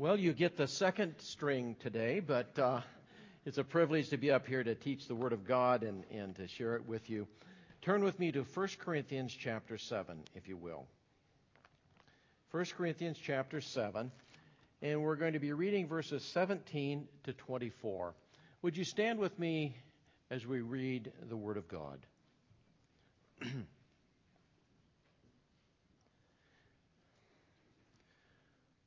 Well, you get the second string today, but uh, it's a privilege to be up here to teach the Word of God and, and to share it with you. Turn with me to 1 Corinthians chapter 7, if you will. 1 Corinthians chapter 7, and we're going to be reading verses 17 to 24. Would you stand with me as we read the Word of God?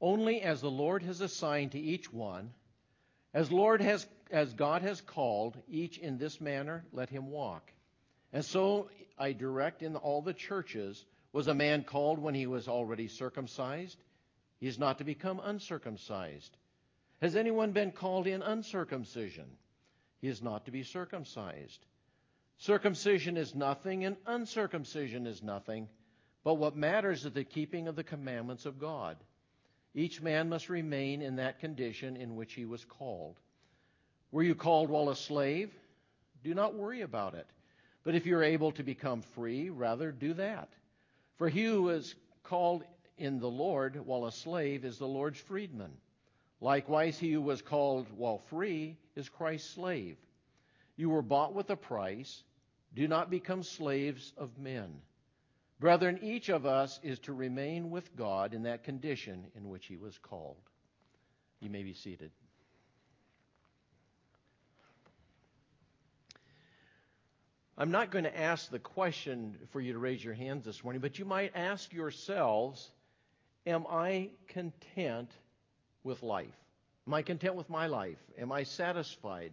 Only as the Lord has assigned to each one, as Lord has as God has called each in this manner, let him walk. And so I direct in all the churches, was a man called when he was already circumcised? He is not to become uncircumcised. Has anyone been called in uncircumcision? He is not to be circumcised. Circumcision is nothing, and uncircumcision is nothing, but what matters is the keeping of the commandments of God. Each man must remain in that condition in which he was called. Were you called while a slave? Do not worry about it. But if you're able to become free, rather do that. For he who is called in the Lord while a slave is the Lord's freedman. Likewise, he who was called while free is Christ's slave. You were bought with a price. Do not become slaves of men. Brethren, each of us is to remain with God in that condition in which he was called. You may be seated. I'm not going to ask the question for you to raise your hands this morning, but you might ask yourselves Am I content with life? Am I content with my life? Am I satisfied?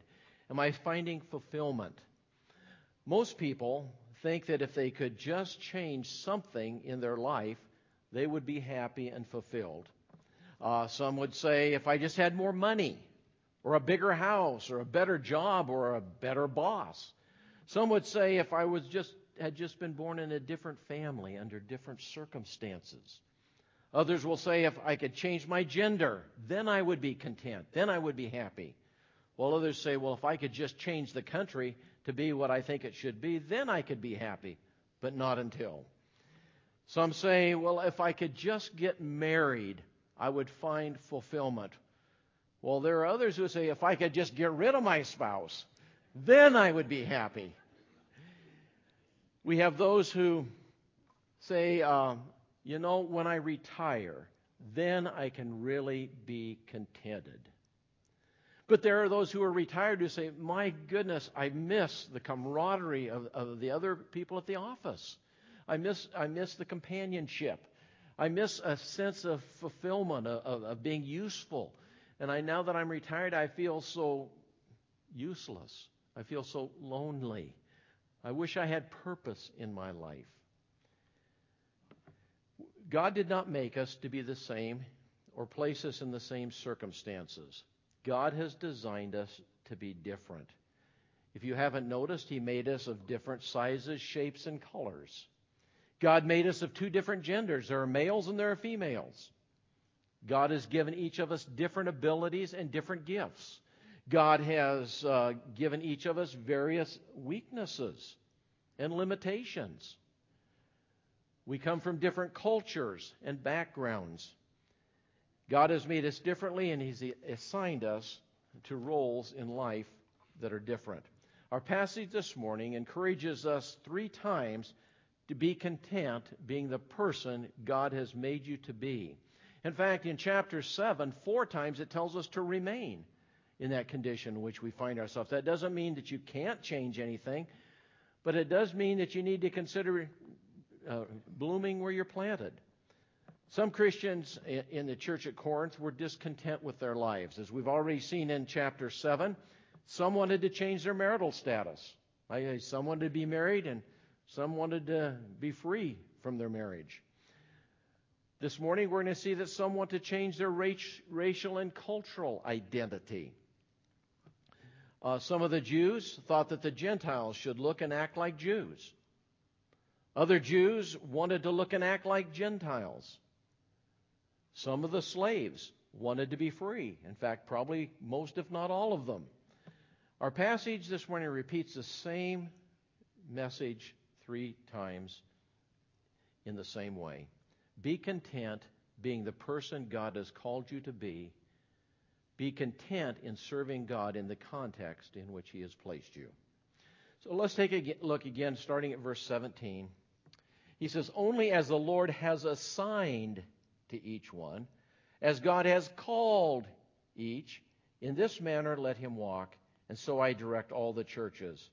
Am I finding fulfillment? Most people think that if they could just change something in their life, they would be happy and fulfilled. Uh, some would say, if I just had more money, or a bigger house, or a better job, or a better boss. Some would say, if I was just had just been born in a different family under different circumstances. Others will say, if I could change my gender, then I would be content. Then I would be happy. While others say, well, if I could just change the country, to be what I think it should be, then I could be happy, but not until. Some say, well, if I could just get married, I would find fulfillment. Well, there are others who say, if I could just get rid of my spouse, then I would be happy. We have those who say, uh, you know, when I retire, then I can really be contented. But there are those who are retired who say, My goodness, I miss the camaraderie of, of the other people at the office. I miss, I miss the companionship. I miss a sense of fulfillment, of, of being useful. And I, now that I'm retired, I feel so useless. I feel so lonely. I wish I had purpose in my life. God did not make us to be the same or place us in the same circumstances. God has designed us to be different. If you haven't noticed, He made us of different sizes, shapes, and colors. God made us of two different genders. There are males and there are females. God has given each of us different abilities and different gifts. God has uh, given each of us various weaknesses and limitations. We come from different cultures and backgrounds. God has made us differently, and He's assigned us to roles in life that are different. Our passage this morning encourages us three times to be content being the person God has made you to be. In fact, in chapter 7, four times it tells us to remain in that condition in which we find ourselves. That doesn't mean that you can't change anything, but it does mean that you need to consider uh, blooming where you're planted. Some Christians in the church at Corinth were discontent with their lives. As we've already seen in chapter 7, some wanted to change their marital status. Some wanted to be married, and some wanted to be free from their marriage. This morning, we're going to see that some want to change their racial and cultural identity. Uh, some of the Jews thought that the Gentiles should look and act like Jews. Other Jews wanted to look and act like Gentiles. Some of the slaves wanted to be free. In fact, probably most, if not all of them. Our passage this morning repeats the same message three times in the same way. Be content being the person God has called you to be Be content in serving God in the context in which He has placed you. So let's take a look again, starting at verse 17. He says, Only as the Lord has assigned to each one, as God has called each, in this manner let him walk, and so I direct all the churches.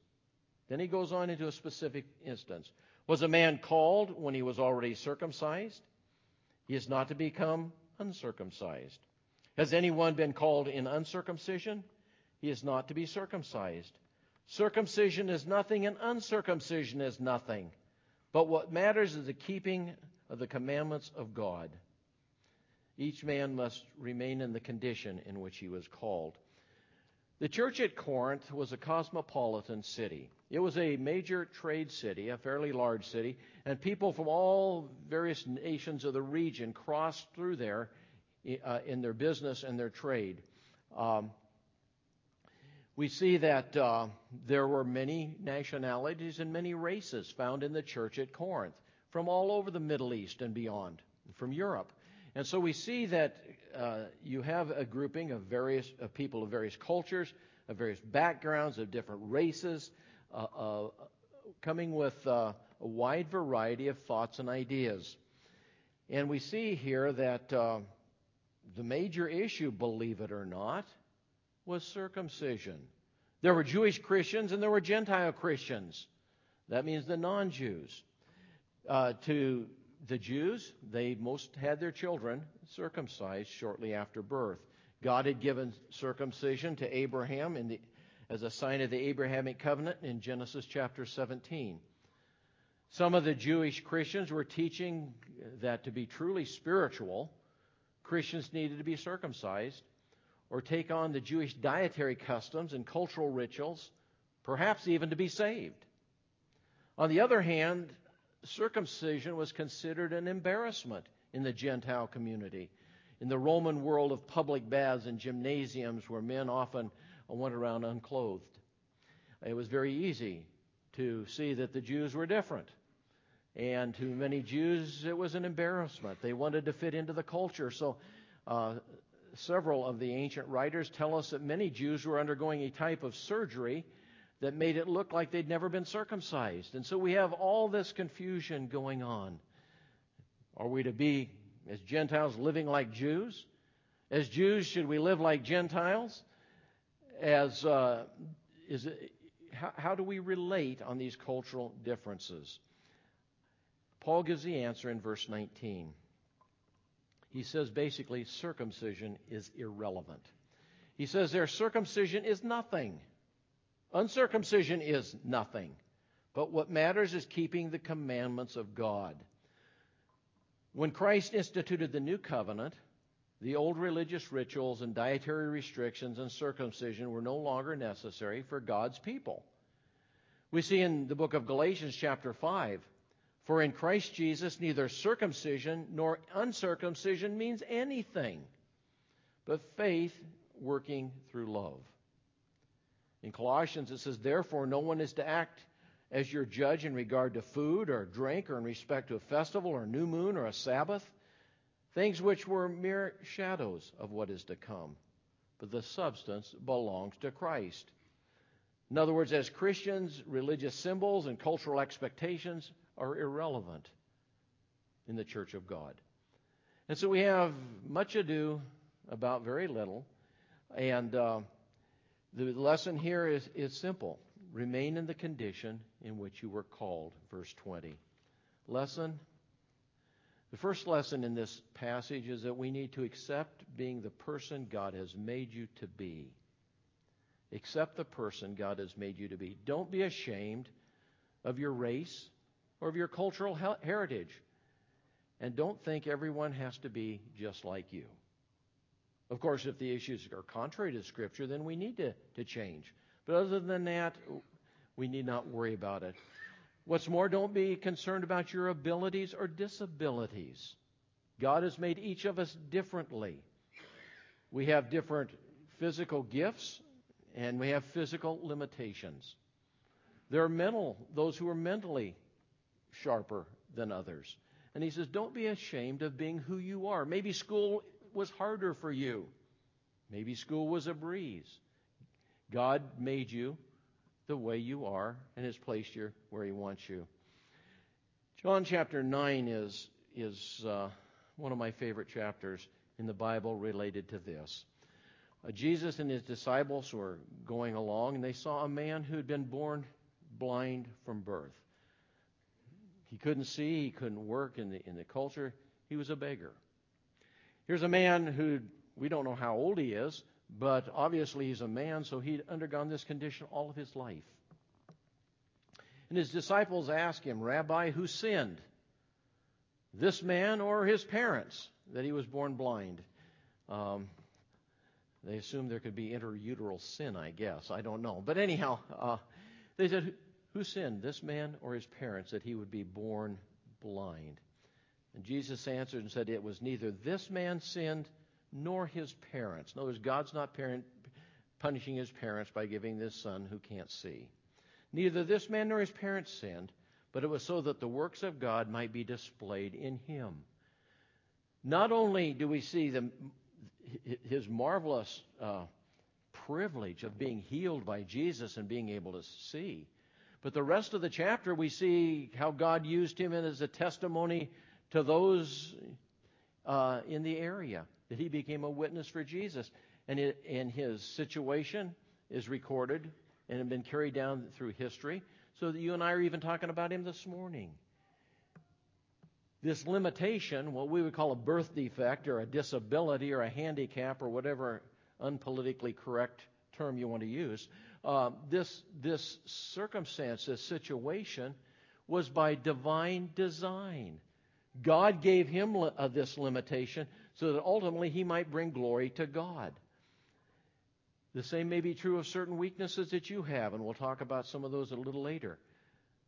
Then he goes on into a specific instance. Was a man called when he was already circumcised? He is not to become uncircumcised. Has anyone been called in uncircumcision? He is not to be circumcised. Circumcision is nothing, and uncircumcision is nothing. But what matters is the keeping of the commandments of God. Each man must remain in the condition in which he was called. The church at Corinth was a cosmopolitan city. It was a major trade city, a fairly large city, and people from all various nations of the region crossed through there uh, in their business and their trade. Um, we see that uh, there were many nationalities and many races found in the church at Corinth from all over the Middle East and beyond, from Europe. And so we see that uh, you have a grouping of various of people of various cultures, of various backgrounds, of different races, uh, uh, coming with uh, a wide variety of thoughts and ideas. And we see here that uh, the major issue, believe it or not, was circumcision. There were Jewish Christians and there were Gentile Christians. That means the non Jews. Uh, to the Jews, they most had their children circumcised shortly after birth. God had given circumcision to Abraham the, as a sign of the Abrahamic covenant in Genesis chapter 17. Some of the Jewish Christians were teaching that to be truly spiritual, Christians needed to be circumcised or take on the Jewish dietary customs and cultural rituals, perhaps even to be saved. On the other hand, circumcision was considered an embarrassment in the Gentile community. In the Roman world of public baths and gymnasiums where men often went around unclothed, it was very easy to see that the Jews were different. And to many Jews, it was an embarrassment. They wanted to fit into the culture. So uh, several of the ancient writers tell us that many Jews were undergoing a type of surgery that made it look like they'd never been circumcised. And so we have all this confusion going on. Are we to be, as Gentiles, living like Jews? As Jews, should we live like Gentiles? As uh, is it, how, how do we relate on these cultural differences? Paul gives the answer in verse 19 he says basically circumcision is irrelevant. He says their circumcision is nothing. Uncircumcision is nothing. But what matters is keeping the commandments of God. When Christ instituted the new covenant, the old religious rituals and dietary restrictions and circumcision were no longer necessary for God's people. We see in the book of Galatians, chapter 5, for in Christ Jesus, neither circumcision nor uncircumcision means anything, but faith working through love. In Colossians, it says, Therefore, no one is to act as your judge in regard to food or drink or in respect to a festival or a new moon or a Sabbath, things which were mere shadows of what is to come. But the substance belongs to Christ. In other words, as Christians, religious symbols and cultural expectations are irrelevant in the church of God. And so we have much ado about very little. And uh, the lesson here is, is simple remain in the condition in which you were called, verse 20. Lesson the first lesson in this passage is that we need to accept being the person God has made you to be. Accept the person God has made you to be. Don't be ashamed of your race, or of your cultural heritage. And don't think everyone has to be just like you. Of course, if the issues are contrary to Scripture, then we need to, to change. But other than that, we need not worry about it. What's more, don't be concerned about your abilities or disabilities. God has made each of us differently. We have different physical gifts and we have physical limitations. There are mental, those who are mentally sharper than others. And he says, Don't be ashamed of being who you are. Maybe school was harder for you. Maybe school was a breeze. God made you the way you are and has placed you where He wants you. John chapter 9 is, is uh, one of my favorite chapters in the Bible related to this. Uh, Jesus and his disciples were going along, and they saw a man who had been born blind from birth. He couldn't see, he couldn't work in the, in the culture, he was a beggar. Here's a man who we don't know how old he is, but obviously he's a man, so he'd undergone this condition all of his life. And his disciples asked him, Rabbi, who sinned? This man or his parents that he was born blind? Um, they assumed there could be interuteral sin, I guess. I don't know. But anyhow, uh, they said, Who sinned, this man or his parents, that he would be born blind? And Jesus answered and said, It was neither this man sinned nor his parents. In other words, God's not parent, punishing his parents by giving this son who can't see. Neither this man nor his parents sinned, but it was so that the works of God might be displayed in him. Not only do we see the, his marvelous uh, privilege of being healed by Jesus and being able to see, but the rest of the chapter we see how God used him as a testimony to those uh, in the area that he became a witness for Jesus. And, it, and his situation is recorded and have been carried down through history so that you and I are even talking about him this morning. This limitation, what we would call a birth defect or a disability or a handicap or whatever unpolitically correct term you want to use, uh, this, this circumstance, this situation, was by divine design. God gave him uh, this limitation so that ultimately he might bring glory to God. The same may be true of certain weaknesses that you have, and we'll talk about some of those a little later.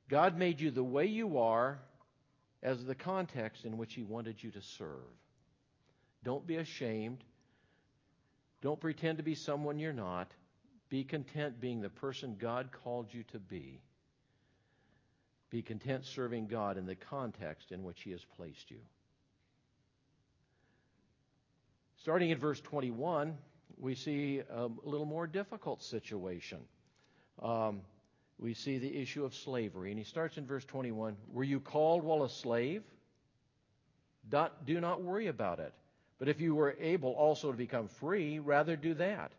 God made you the way you are as the context in which He wanted you to serve. Don't be ashamed. Don't pretend to be someone you're not. Be content being the person God called you to be. Be content serving God in the context in which He has placed you. Starting in verse 21, we see a little more difficult situation. Um, we see the issue of slavery. And he starts in verse 21 Were you called while a slave? Do not worry about it. But if you were able also to become free, rather do that.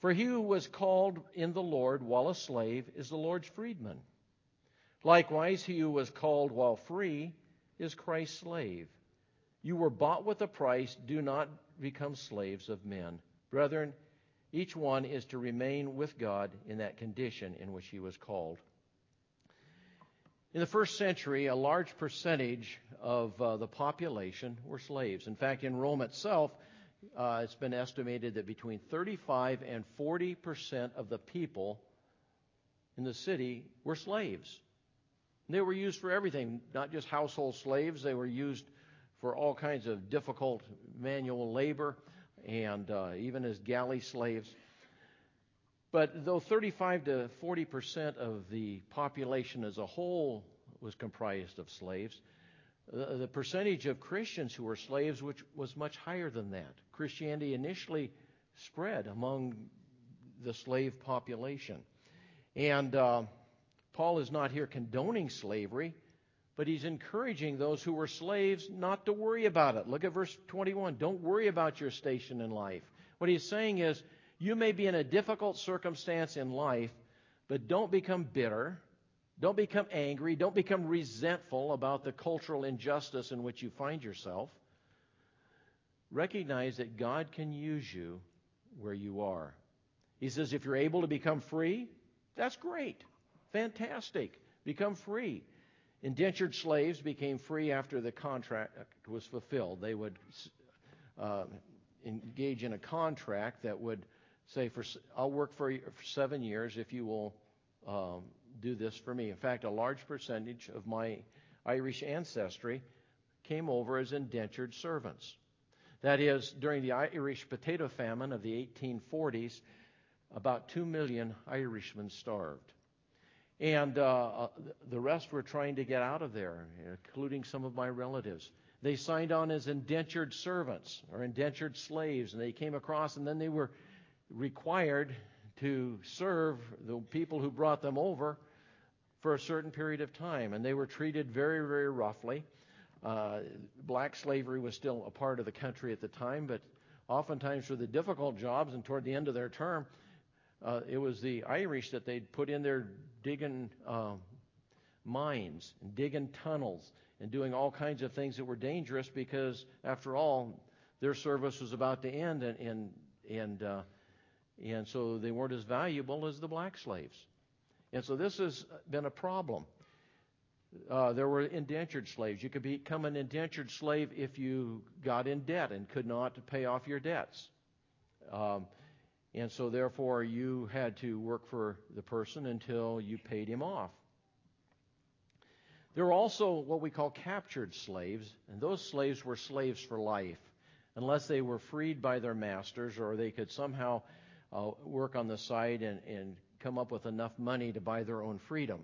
For he who was called in the Lord while a slave is the Lord's freedman. Likewise, he who was called while free is Christ's slave. You were bought with a price. Do not become slaves of men. Brethren, each one is to remain with God in that condition in which he was called. In the first century, a large percentage of uh, the population were slaves. In fact, in Rome itself, uh, it's been estimated that between 35 and 40 percent of the people in the city were slaves. They were used for everything, not just household slaves. They were used for all kinds of difficult manual labor and uh, even as galley slaves. But though 35 to 40 percent of the population as a whole was comprised of slaves, the, the percentage of Christians who were slaves which was much higher than that. Christianity initially spread among the slave population. And uh, Paul is not here condoning slavery, but he's encouraging those who were slaves not to worry about it. Look at verse 21. Don't worry about your station in life. What he's saying is, you may be in a difficult circumstance in life, but don't become bitter. Don't become angry. Don't become resentful about the cultural injustice in which you find yourself. Recognize that God can use you where you are. He says, if you're able to become free, that's great. Fantastic. Become free. Indentured slaves became free after the contract was fulfilled. They would uh, engage in a contract that would say, "For I'll work for, for seven years if you will um, do this for me." In fact, a large percentage of my Irish ancestry came over as indentured servants. That is, during the Irish potato famine of the 1840s, about two million Irishmen starved. And uh, uh, the rest were trying to get out of there, including some of my relatives. They signed on as indentured servants or indentured slaves, and they came across, and then they were required to serve the people who brought them over for a certain period of time, and they were treated very, very roughly. Uh, black slavery was still a part of the country at the time, but oftentimes for the difficult jobs and toward the end of their term, uh, it was the Irish that they'd put in there digging uh, mines and digging tunnels and doing all kinds of things that were dangerous because, after all, their service was about to end, and and and, uh, and so they weren't as valuable as the black slaves. And so this has been a problem. Uh, there were indentured slaves. You could become an indentured slave if you got in debt and could not pay off your debts. Um, and so, therefore, you had to work for the person until you paid him off. There were also what we call captured slaves, and those slaves were slaves for life, unless they were freed by their masters or they could somehow uh, work on the side and, and come up with enough money to buy their own freedom.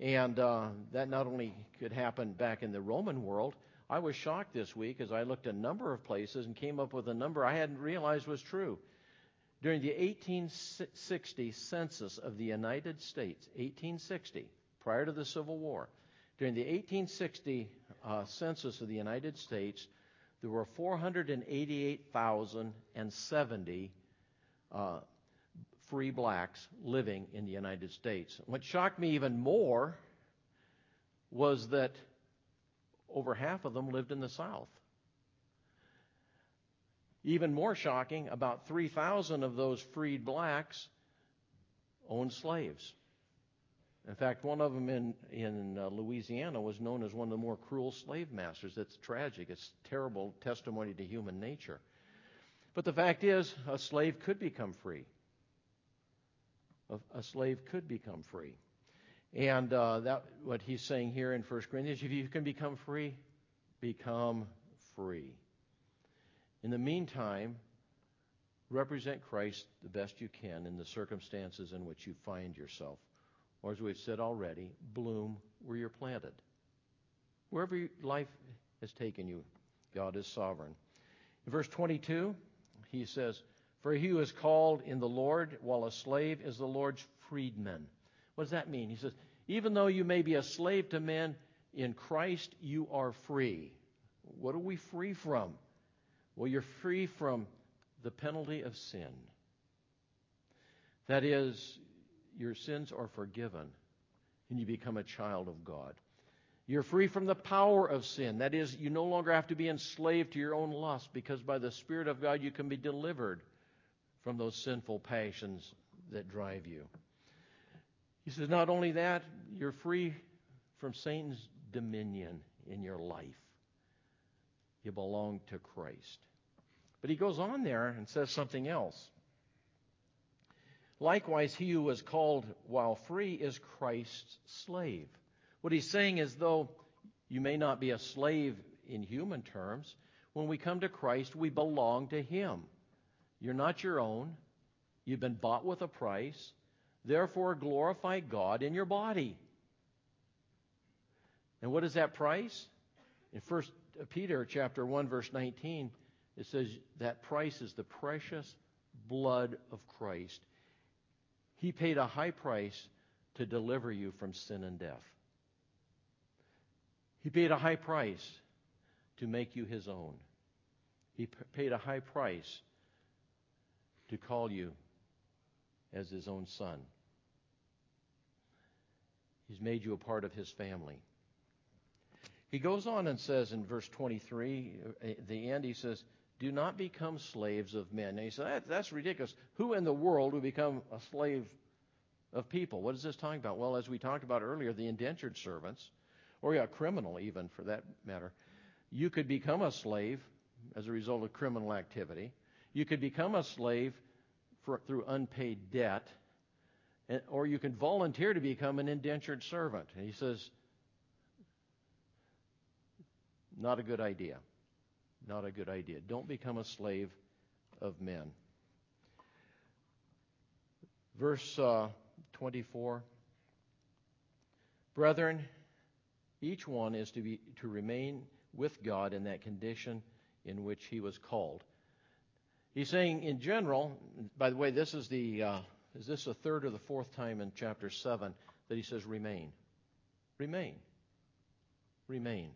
And uh, that not only could happen back in the Roman world, I was shocked this week as I looked a number of places and came up with a number I hadn't realized was true. During the 1860 census of the United States, 1860, prior to the Civil War, during the 1860 uh, census of the United States, there were 488,070 uh, free blacks living in the United States. What shocked me even more was that over half of them lived in the South. Even more shocking, about 3,000 of those freed blacks owned slaves. In fact, one of them in, in uh, Louisiana was known as one of the more cruel slave masters. It's tragic. It's terrible testimony to human nature. But the fact is, a slave could become free. A, a slave could become free. And uh, that what he's saying here in 1 Corinthians, if you can become free, become free. In the meantime, represent Christ the best you can in the circumstances in which you find yourself or as we've said already, bloom where you're planted. Wherever life has taken you, God is sovereign. In verse 22, he says, For he who is called in the Lord while a slave is the Lord's freedman. What does that mean? He says, Even though you may be a slave to men, in Christ you are free. What are we free from? Well, you're free from the penalty of sin. That is, your sins are forgiven and you become a child of God. You're free from the power of sin. That is, you no longer have to be enslaved to your own lust because by the Spirit of God you can be delivered from those sinful passions that drive you. He says, not only that, you're free from Satan's dominion in your life. You belong to Christ. But he goes on there and says something else. Likewise, he who was called while free is Christ's slave. What he's saying is, though you may not be a slave in human terms, when we come to Christ, we belong to him. You're not your own. You've been bought with a price. Therefore, glorify God in your body. And what is that price? In 1 Uh, Peter chapter 1 verse 19, it says that price is the precious blood of Christ. He paid a high price to deliver you from sin and death. He paid a high price to make you his own. He p- paid a high price to call you as his own son. He's made you a part of his family. He goes on and says in verse 23, uh, the end, he says, do not become slaves of men. Now he say, that, that's ridiculous. Who in the world would become a slave of people? What is this talking about? Well, as we talked about earlier, the indentured servants, or yeah, criminal even for that matter. You could become a slave as a result of criminal activity. You could become a slave for, through unpaid debt, or you can volunteer to become an indentured servant. And he says, not a good idea. Not a good idea. Don't become a slave of men. Verse uh, 24. Brethren, each one is to, be, to remain with God in that condition in which he was called. He's saying, in general, by the way, this is the uh, is this the third or the fourth time in chapter seven that he says remain, remain, remain,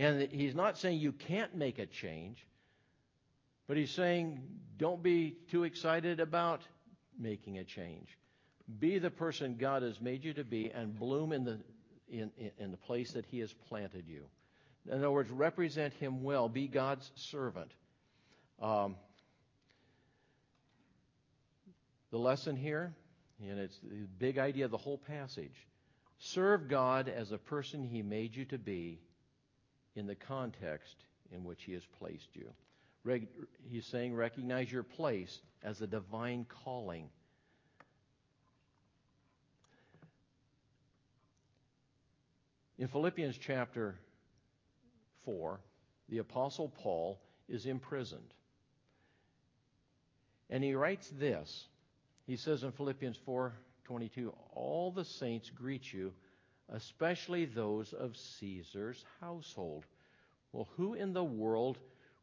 and he's not saying you can't make a change, but he's saying don't be too excited about making a change. Be the person God has made you to be and bloom in the in, in, the place that He has planted you. In other words, represent Him well. Be God's servant. Um, the lesson here, and it's the big idea of the whole passage serve God as a person He made you to be in the context in which He has placed you. He's saying recognize your place as a divine calling. In Philippians chapter 4, the Apostle Paul is imprisoned. And he writes this. He says in Philippians 4:22, "All the saints greet you, especially those of Caesar's household." Well, who in the world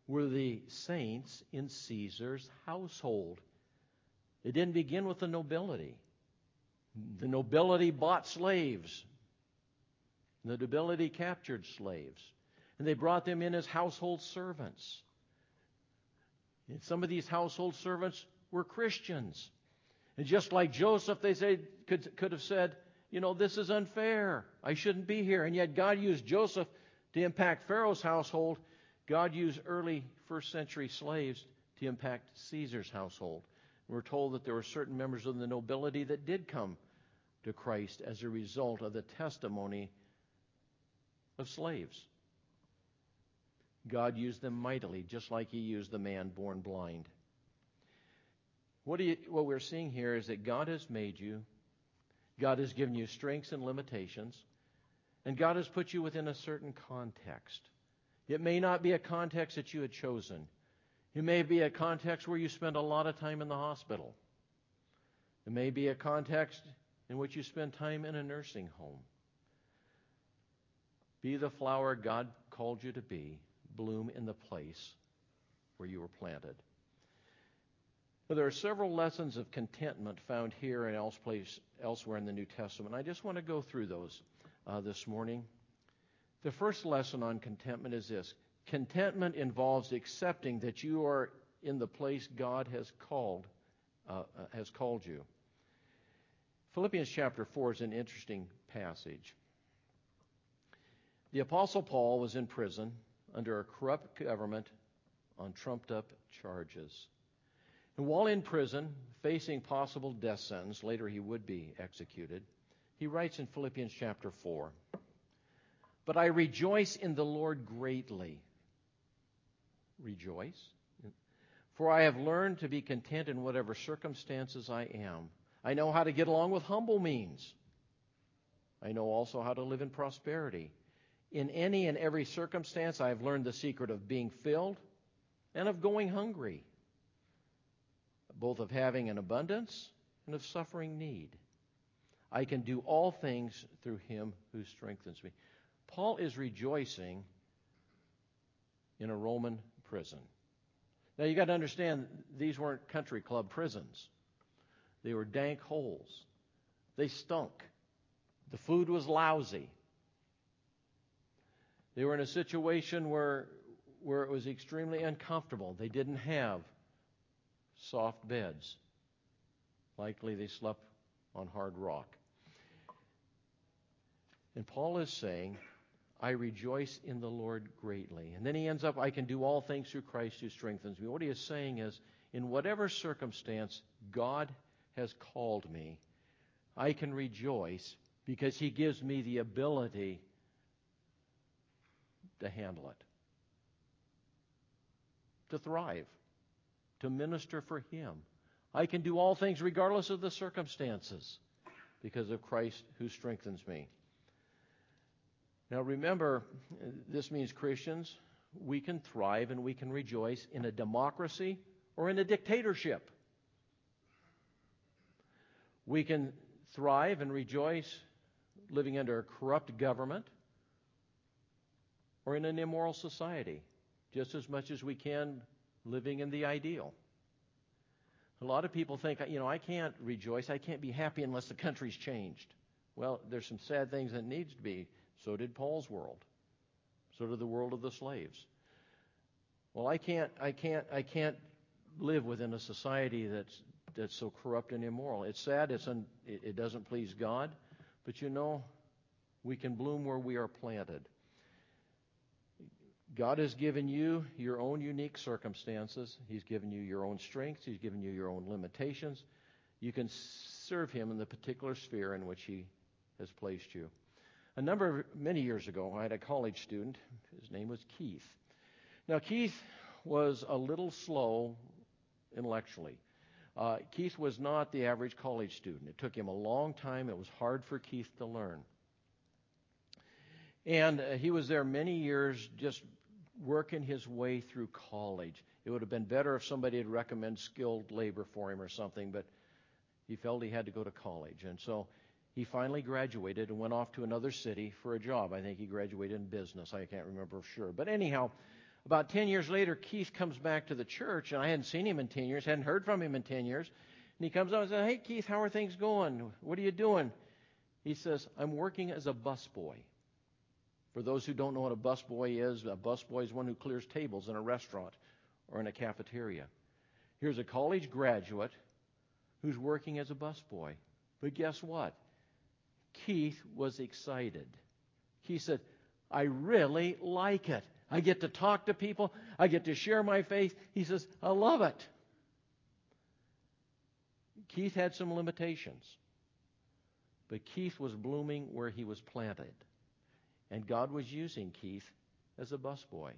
were the saints in Caesar's household? It didn't begin with the nobility. The nobility bought slaves. The nobility captured slaves, and they brought them in as household servants. And some of these household servants were Christians. And just like Joseph, they say, could, could have said, you know, this is unfair. I shouldn't be here. And yet God used Joseph to impact Pharaoh's household. God used early first century slaves to impact Caesar's household. We're told that there were certain members of the nobility that did come to Christ as a result of the testimony of slaves. God used them mightily, just like He used the man born blind. What, you, what, we're seeing here is that God has made you, God has given you strengths and limitations, and God has put you within a certain context. It may not be a context that you had chosen. It may be a context where you spend a lot of time in the hospital. It may be a context in which you spend time in a nursing home. Be the flower God called you to be. Bloom in the place where you were planted. Well, there are several lessons of contentment found here and elsewhere in the New Testament. I just want to go through those uh, this morning. The first lesson on contentment is this contentment involves accepting that you are in the place God has called, uh, uh, has called you. Philippians chapter 4 is an interesting passage. The Apostle Paul was in prison under a corrupt government on trumped up charges. And while in prison, facing possible death sentence, later he would be executed, he writes in Philippians chapter 4 But I rejoice in the Lord greatly. Rejoice. For I have learned to be content in whatever circumstances I am. I know how to get along with humble means. I know also how to live in prosperity. In any and every circumstance, I have learned the secret of being filled and of going hungry, both of having an abundance and of suffering need. I can do all things through him who strengthens me. Paul is rejoicing in a Roman prison. Now you got to understand these weren't country club prisons. They were dank holes. They stunk. The food was lousy. They were in a situation where, where it was extremely uncomfortable. They didn't have soft beds. Likely they slept on hard rock. And Paul is saying, I rejoice in the Lord greatly. And then he ends up, I can do all things through Christ who strengthens me. What he is saying is, in whatever circumstance God has called me, I can rejoice because he gives me the ability to handle it, to thrive, to minister for Him. I can do all things regardless of the circumstances because of Christ who strengthens me. Now remember, this means Christians, we can thrive and we can rejoice in a democracy or in a dictatorship. We can thrive and rejoice living under a corrupt government or in an immoral society, just as much as we can living in the ideal. A lot of people think, you know, I can't rejoice, I can't be happy unless the country's changed. Well, there's some sad things that needs to be. So did Paul's world. So did the world of the slaves. Well, I can't, I can't, I can't live within a society that's that's so corrupt and immoral. It's sad. It's un, it, it doesn't please God, but you know, we can bloom where we are planted. God has given you your own unique circumstances. He's given you your own strengths. He's given you your own limitations. You can serve Him in the particular sphere in which He has placed you. A number of many years ago, I had a college student. His name was Keith. Now, Keith was a little slow intellectually. Uh, Keith was not the average college student. It took him a long time. It was hard for Keith to learn. And uh, he was there many years just working his way through college. It would have been better if somebody had recommended skilled labor for him or something, but he felt he had to go to college. And so he finally graduated and went off to another city for a job. I think he graduated in business. I can't remember for sure. But anyhow, about 10 years later, Keith comes back to the church, and I hadn't seen him in 10 years, hadn't heard from him in 10 years. And he comes up and says, Hey, Keith, how are things going? What are you doing? He says, I'm working as a busboy. For those who don't know what a busboy is, a busboy is one who clears tables in a restaurant or in a cafeteria. Here's a college graduate who's working as a busboy. But guess what? Keith was excited. He said, I really like it. I get to talk to people. I get to share my faith. He says, I love it. Keith had some limitations, but Keith was blooming where he was planted. And God was using Keith as a busboy.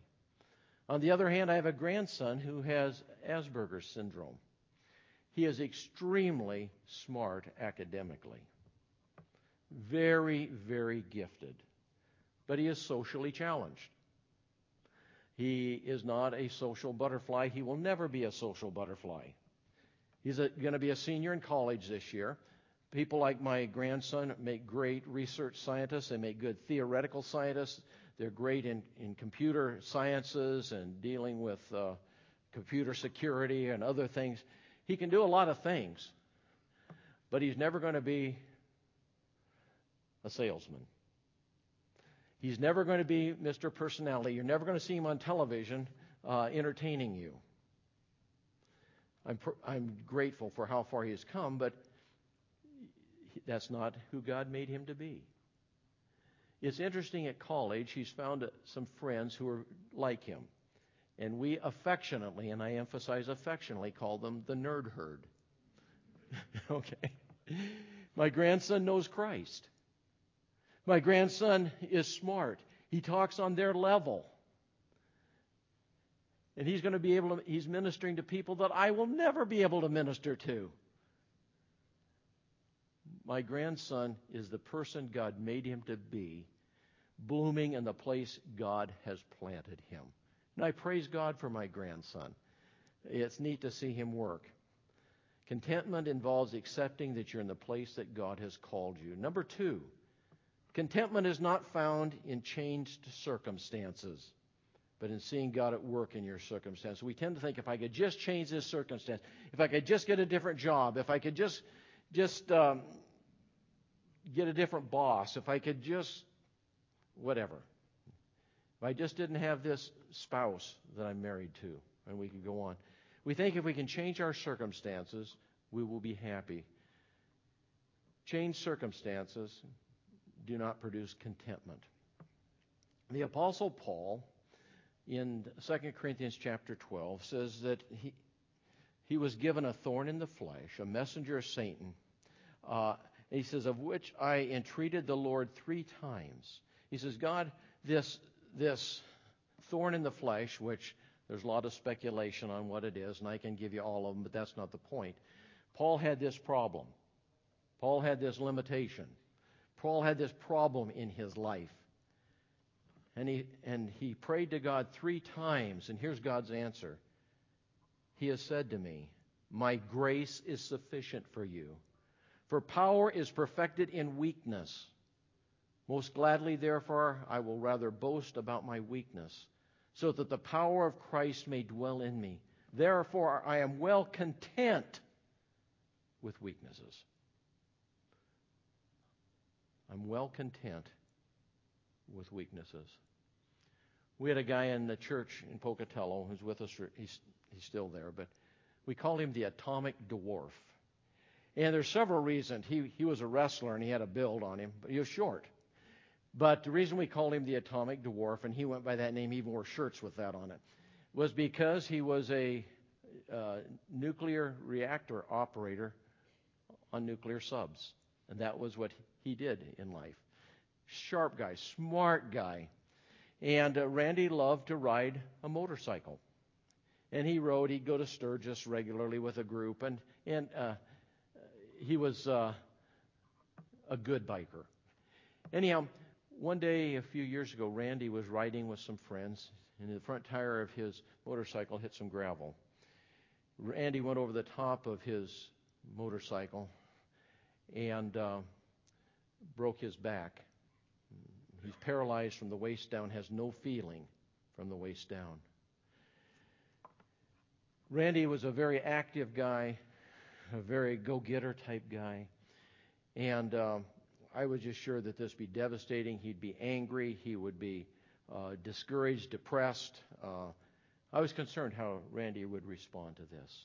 On the other hand, I have a grandson who has Asperger's syndrome. He is extremely smart academically, very, very gifted, but he is socially challenged. He is not a social butterfly. He will never be a social butterfly. He's going to be a senior in college this year. People like my grandson make great research scientists. They make good theoretical scientists. They're great in, in computer sciences and dealing with uh, computer security and other things. He can do a lot of things, but he's never going to be a salesman. He's never going to be Mr. Personality. You're never going to see him on television uh, entertaining you. I'm, pr- I'm grateful for how far he has come, but that's not who God made him to be. It's interesting at college, he's found some friends who are like him. And we affectionately, and I emphasize affectionately, call them the nerd herd. okay. My grandson knows Christ. My grandson is smart. He talks on their level. And he's going to be able to, he's ministering to people that I will never be able to minister to. My grandson is the person God made him to be, blooming in the place God has planted him. And I praise God for my grandson. It's neat to see him work. Contentment involves accepting that you're in the place that God has called you. Number two, Contentment is not found in changed circumstances, but in seeing God at work in your circumstance. We tend to think if I could just change this circumstance, if I could just get a different job, if I could just just um, get a different boss, if I could just whatever. If I just didn't have this spouse that I'm married to, and we could go on. We think if we can change our circumstances, we will be happy. Change circumstances, do not produce contentment. The apostle Paul in 2 Corinthians chapter 12 says that he he was given a thorn in the flesh, a messenger of Satan. Uh, he says, of which I entreated the Lord three times. He says, God, this this thorn in the flesh, which there's a lot of speculation on what it is, and I can give you all of them, but that's not the point. Paul had this problem. Paul had this limitation. Paul had this problem in his life. And he, and he prayed to God three times, and here's God's answer. He has said to me, My grace is sufficient for you, for power is perfected in weakness. Most gladly, therefore, I will rather boast about my weakness, so that the power of Christ may dwell in me. Therefore, I am well content with weaknesses. I'm well content with weaknesses. We had a guy in the church in Pocatello who's with us. He's, he's still there, but we called him the atomic dwarf. And there's several reasons. He, he was a wrestler and he had a build on him, but he was short. But the reason we called him the atomic dwarf, and he went by that name, he even wore shirts with that on it, was because he was a uh, nuclear reactor operator on nuclear subs. And that was what he did in life. Sharp guy, smart guy. And uh, Randy loved to ride a motorcycle. And he rode, he'd go to Sturgis regularly with a group, and, and uh, he was uh, a good biker. Anyhow, one day a few years ago, Randy was riding with some friends, and the front tire of his motorcycle hit some gravel. Randy went over the top of his motorcycle and uh, broke his back. He's paralyzed from the waist down, has no feeling from the waist down. Randy was a very active guy, a very go getter type guy. And uh, I was just sure that this would be devastating. He'd be angry. He would be uh, discouraged, depressed. Uh, I was concerned how Randy would respond to this.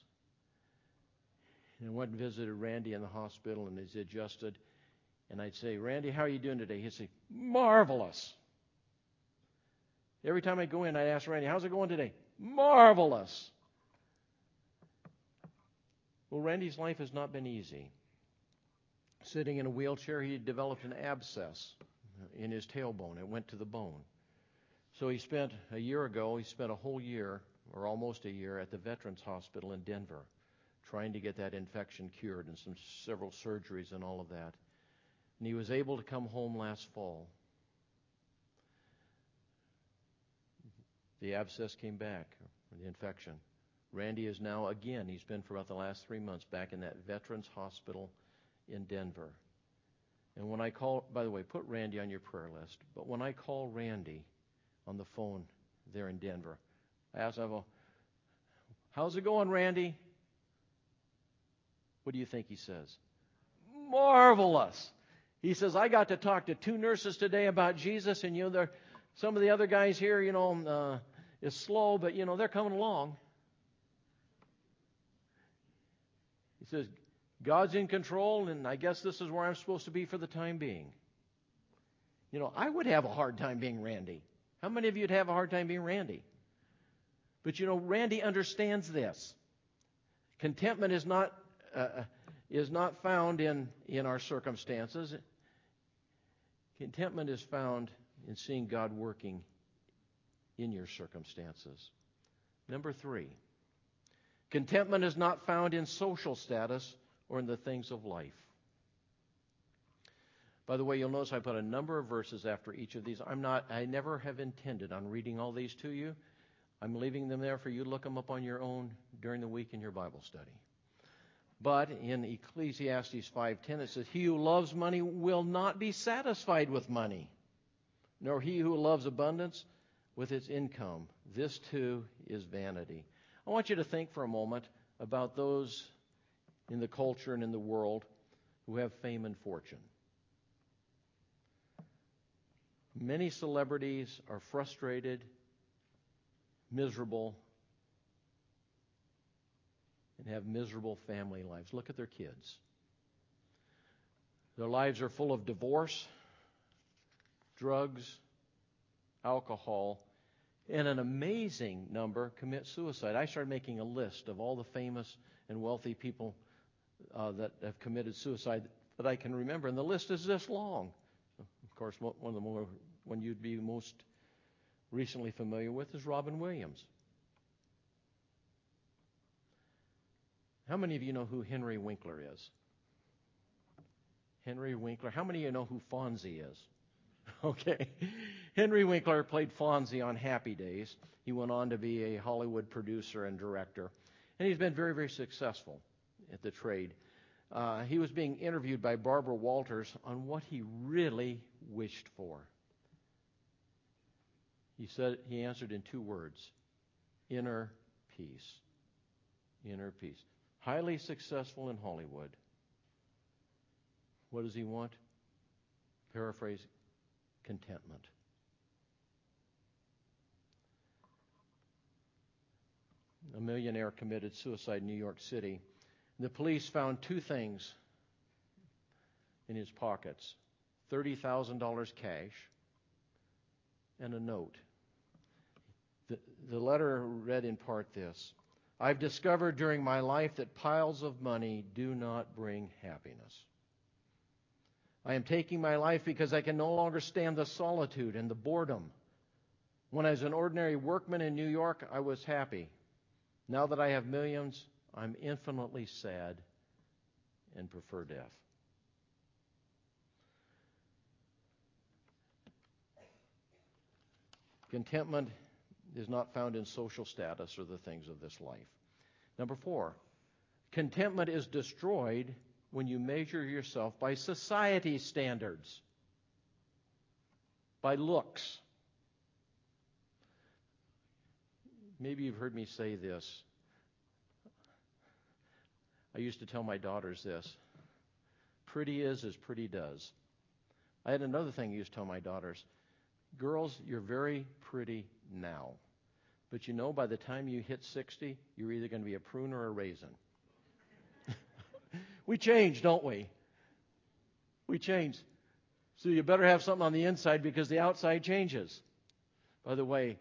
And I went and visited Randy in the hospital, and he's adjusted. And I'd say, Randy, how are you doing today? He'd say, marvelous. Every time I go in, I'd ask Randy, how's it going today? Marvelous. Well, Randy's life has not been easy. Sitting in a wheelchair, he developed an abscess in his tailbone. It went to the bone. So he spent a year ago, he spent a whole year, or almost a year, at the Veterans Hospital in Denver, trying to get that infection cured and some several surgeries and all of that. And he was able to come home last fall. The abscess came back, the infection. Randy is now again, he's been for about the last three months back in that Veterans Hospital in Denver. And when I call, by the way, put Randy on your prayer list, but when I call Randy on the phone there in Denver, I ask him, How's it going, Randy? What do you think he says? Marvelous. He says, I got to talk to two nurses today about Jesus, and you know, some of the other guys here, you know, uh, is slow, but you know, they're coming along. He says, God's in control, and I guess this is where I'm supposed to be for the time being. You know, I would have a hard time being Randy. How many of you would have a hard time being Randy? But you know, Randy understands this. Contentment is not uh, uh is not found in in our circumstances. Contentment is found in seeing God working in your circumstances. Number three, contentment is not found in social status or in the things of life. By the way, you'll notice I put a number of verses after each of these. I'm not, I never have intended on reading all these to you. I'm leaving them there for you to look them up on your own during the week in your Bible study. But in Ecclesiastes 5:10 it says, "He who loves money will not be satisfied with money, nor he who loves abundance with its income. This too is vanity." I want you to think for a moment about those in the culture and in the world who have fame and fortune. Many celebrities are frustrated, miserable, and have miserable family lives. Look at their kids. Their lives are full of divorce, drugs, alcohol, and an amazing number commit suicide. I started making a list of all the famous and wealthy people uh, that have committed suicide that I can remember, and the list is this long. Of course, one of the more one you'd be most recently familiar with is Robin Williams. How many of you know who Henry Winkler is? Henry Winkler. How many of you know who Fonzie is? Okay. Henry Winkler played Fonzie on Happy Days. He went on to be a Hollywood producer and director. And he's been very, very successful at the trade. uh, he was being interviewed by Barbara Walters on what he really wished for. He said he answered in two words: inner peace. Inner peace. Highly successful in Hollywood. What does he want? Paraphrase contentment. A millionaire committed suicide in New York City. The police found two things in his pockets $30,000 cash and a note. The, the letter read in part this I've discovered during my life that piles of money do not bring happiness. I am taking my life because I can no longer stand the solitude and the boredom. When I was an ordinary workman in New York, I was happy. Now that I have millions, I'm infinitely sad and prefer death. Contentment is not found in social status or the things of this life. Number four, contentment is destroyed when you measure yourself by society standards, by looks. Maybe you've heard me say this. I used to tell my daughters this pretty is as pretty does. I had another thing I used to tell my daughters girls, you're very pretty now. But you know, by the time you hit 60, you're either going to be a prune or a raisin. We change, don't we? We change. So you better have something on the inside because the outside changes. By the way,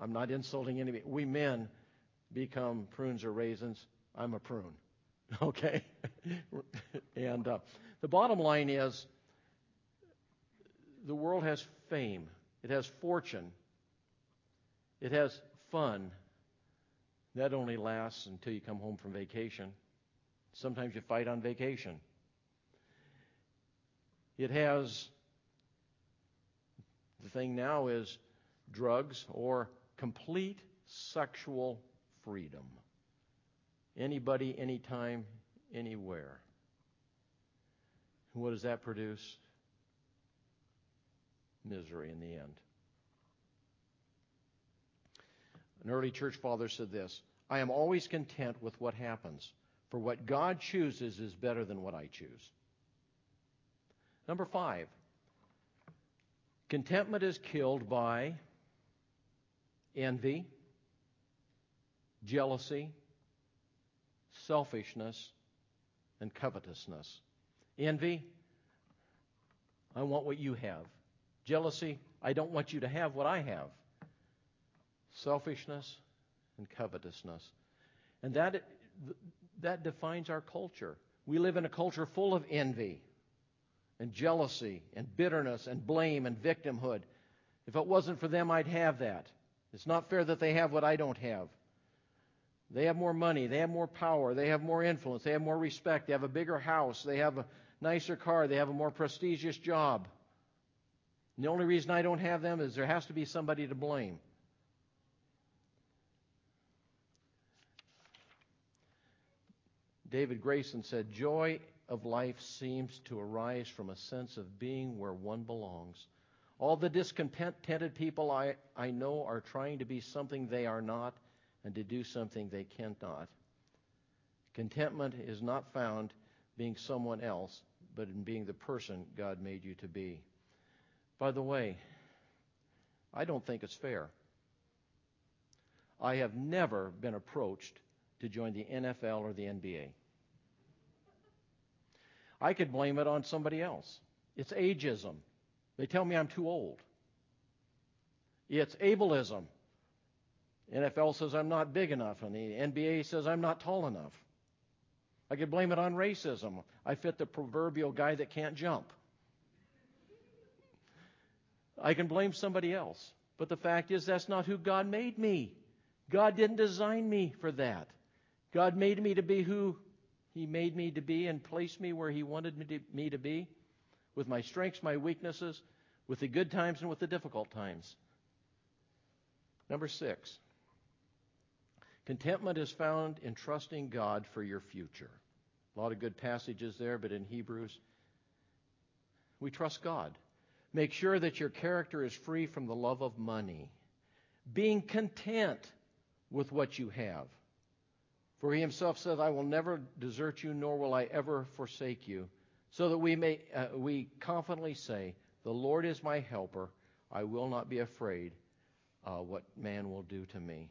I'm not insulting anybody. We men become prunes or raisins. I'm a prune. Okay? and uh, the bottom line is the world has fame, it has fortune, it has fun. That only lasts until you come home from vacation. Sometimes you fight on vacation. It has, the thing now is drugs or complete sexual freedom. Anybody, anytime, anywhere. What does that produce? Misery in the end. An early church father said this I am always content with what happens, for what God chooses is better than what I choose. Number five, contentment is killed by envy, jealousy, selfishness, and covetousness. Envy, I want what you have. Jealousy, I don't want you to have what I have. Selfishness and covetousness. And that, that defines our culture. We live in a culture full of envy and jealousy and bitterness and blame and victimhood. If it wasn't for them, I'd have that. It's not fair that they have what I don't have. They have more money, they have more power, they have more influence, they have more respect, they have a bigger house, they have a nicer car, they have a more prestigious job. And the only reason I don't have them is there has to be somebody to blame. David Grayson said, Joy of life seems to arise from a sense of being where one belongs. All the discontented people I, I know are trying to be something they are not and to do something they cannot. Contentment is not found being someone else, but in being the person God made you to be. By the way, I don't think it's fair. I have never been approached to join the NFL or the NBA. I could blame it on somebody else. It's ageism. They tell me I'm too old. It's ableism. NFL says I'm not big enough, and the NBA says I'm not tall enough. I could blame it on racism. I fit the proverbial guy that can't jump. I can blame somebody else. But the fact is, that's not who God made me. God didn't design me for that. God made me to be who He made me to be and placed me where He wanted me to, me to be, with my strengths, my weaknesses, with the good times and with the difficult times. Number six, Contentment is found in trusting God for your future. A lot of good passages there, but in Hebrews, we trust God. Make sure that your character is free from the love of money, being content with what you have. For he himself said, I will never desert you, nor will I ever forsake you, so that we may uh, we confidently say, The Lord is my helper. I will not be afraid uh, what man will do to me.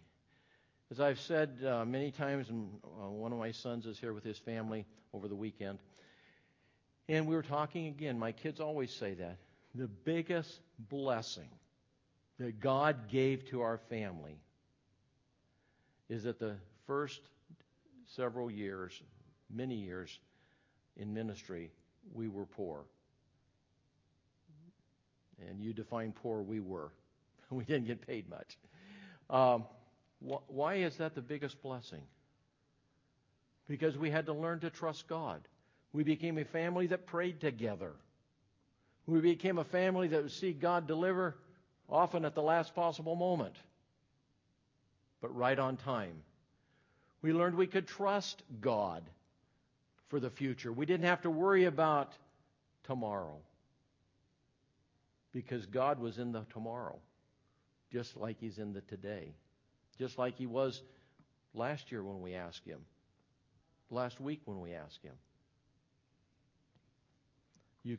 As I've said uh, many times, and uh, one of my sons is here with his family over the weekend, and we were talking again. My kids always say that. The biggest blessing that God gave to our family is that the first several years, many years in ministry, we were poor. And you define poor, we were. We didn't get paid much. Um, wh- why is that the biggest blessing? Because we had to learn to trust God. We became a family that prayed together. We became a family that would see God deliver often at the last possible moment, but right on time. We learned we could trust God for the future. We didn't have to worry about tomorrow because God was in the tomorrow, just like He's in the today, just like He was last year when we asked Him, last week when we asked Him. You,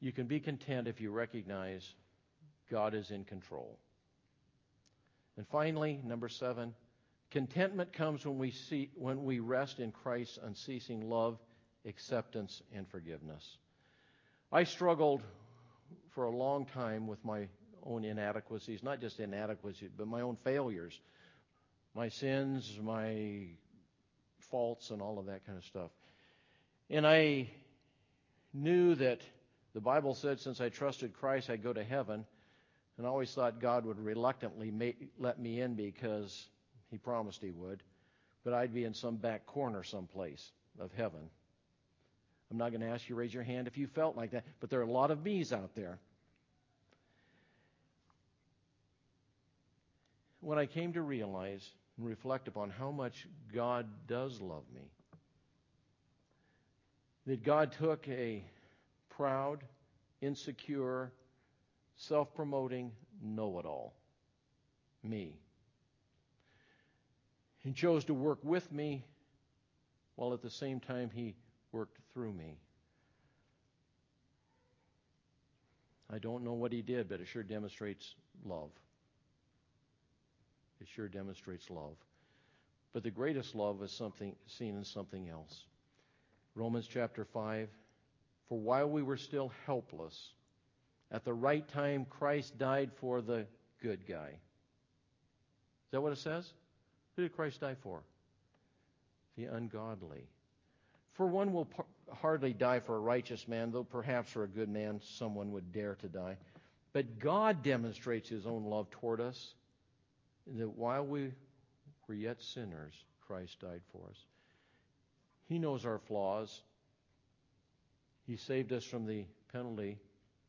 you can be content if you recognize God is in control. And finally, number seven, contentment comes when we see when we rest in Christ's unceasing love, acceptance, and forgiveness. I struggled for a long time with my own inadequacies, not just inadequacies, but my own failures, my sins, my faults, and all of that kind of stuff. And I knew that the Bible said since I trusted Christ, I'd go to heaven. And I always thought God would reluctantly let me in because He promised He would. But I'd be in some back corner someplace of heaven. I'm not going to ask you to raise your hand if you felt like that, but there are a lot of me's out there. When I came to realize and reflect upon how much God does love me, that God took a proud, insecure, self promoting know it all. Me. He chose to work with me while at the same time he worked through me. I don't know what he did, but it sure demonstrates love. It sure demonstrates love. But the greatest love is something seen in something else. Romans chapter 5 For while we were still helpless, at the right time, Christ died for the good guy. Is that what it says? Who did Christ die for? The ungodly. For one will par- hardly die for a righteous man, though perhaps for a good man someone would dare to die. But God demonstrates his own love toward us, that while we were yet sinners, Christ died for us. He knows our flaws. He saved us from the penalty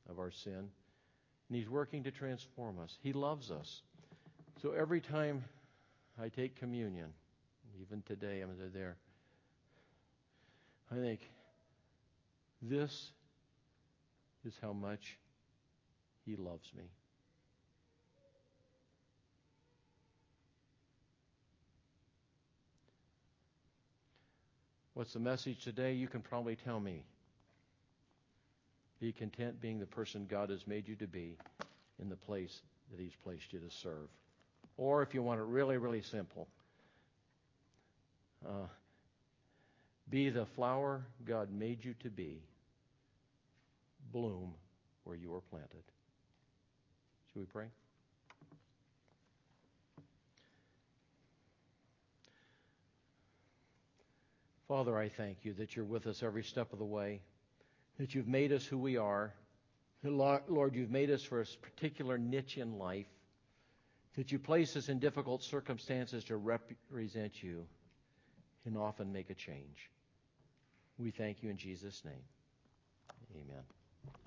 of our sin. And He's working to transform us. He loves us. So every time I take communion, even today I'm there, I think, this is how much He loves me. What's the message today? You can probably tell me. Be content being the person God has made you to be in the place that He's placed you to serve. Or if you want it really, really simple, uh, be the flower God made you to be. Bloom where you were planted. Should we pray? Father, I thank you that you're with us every step of the way that you've made us who we are. Lord, you've made us for a particular niche in life, that you place us in difficult circumstances to represent you and often make a change. We thank you in Jesus' name. Amen.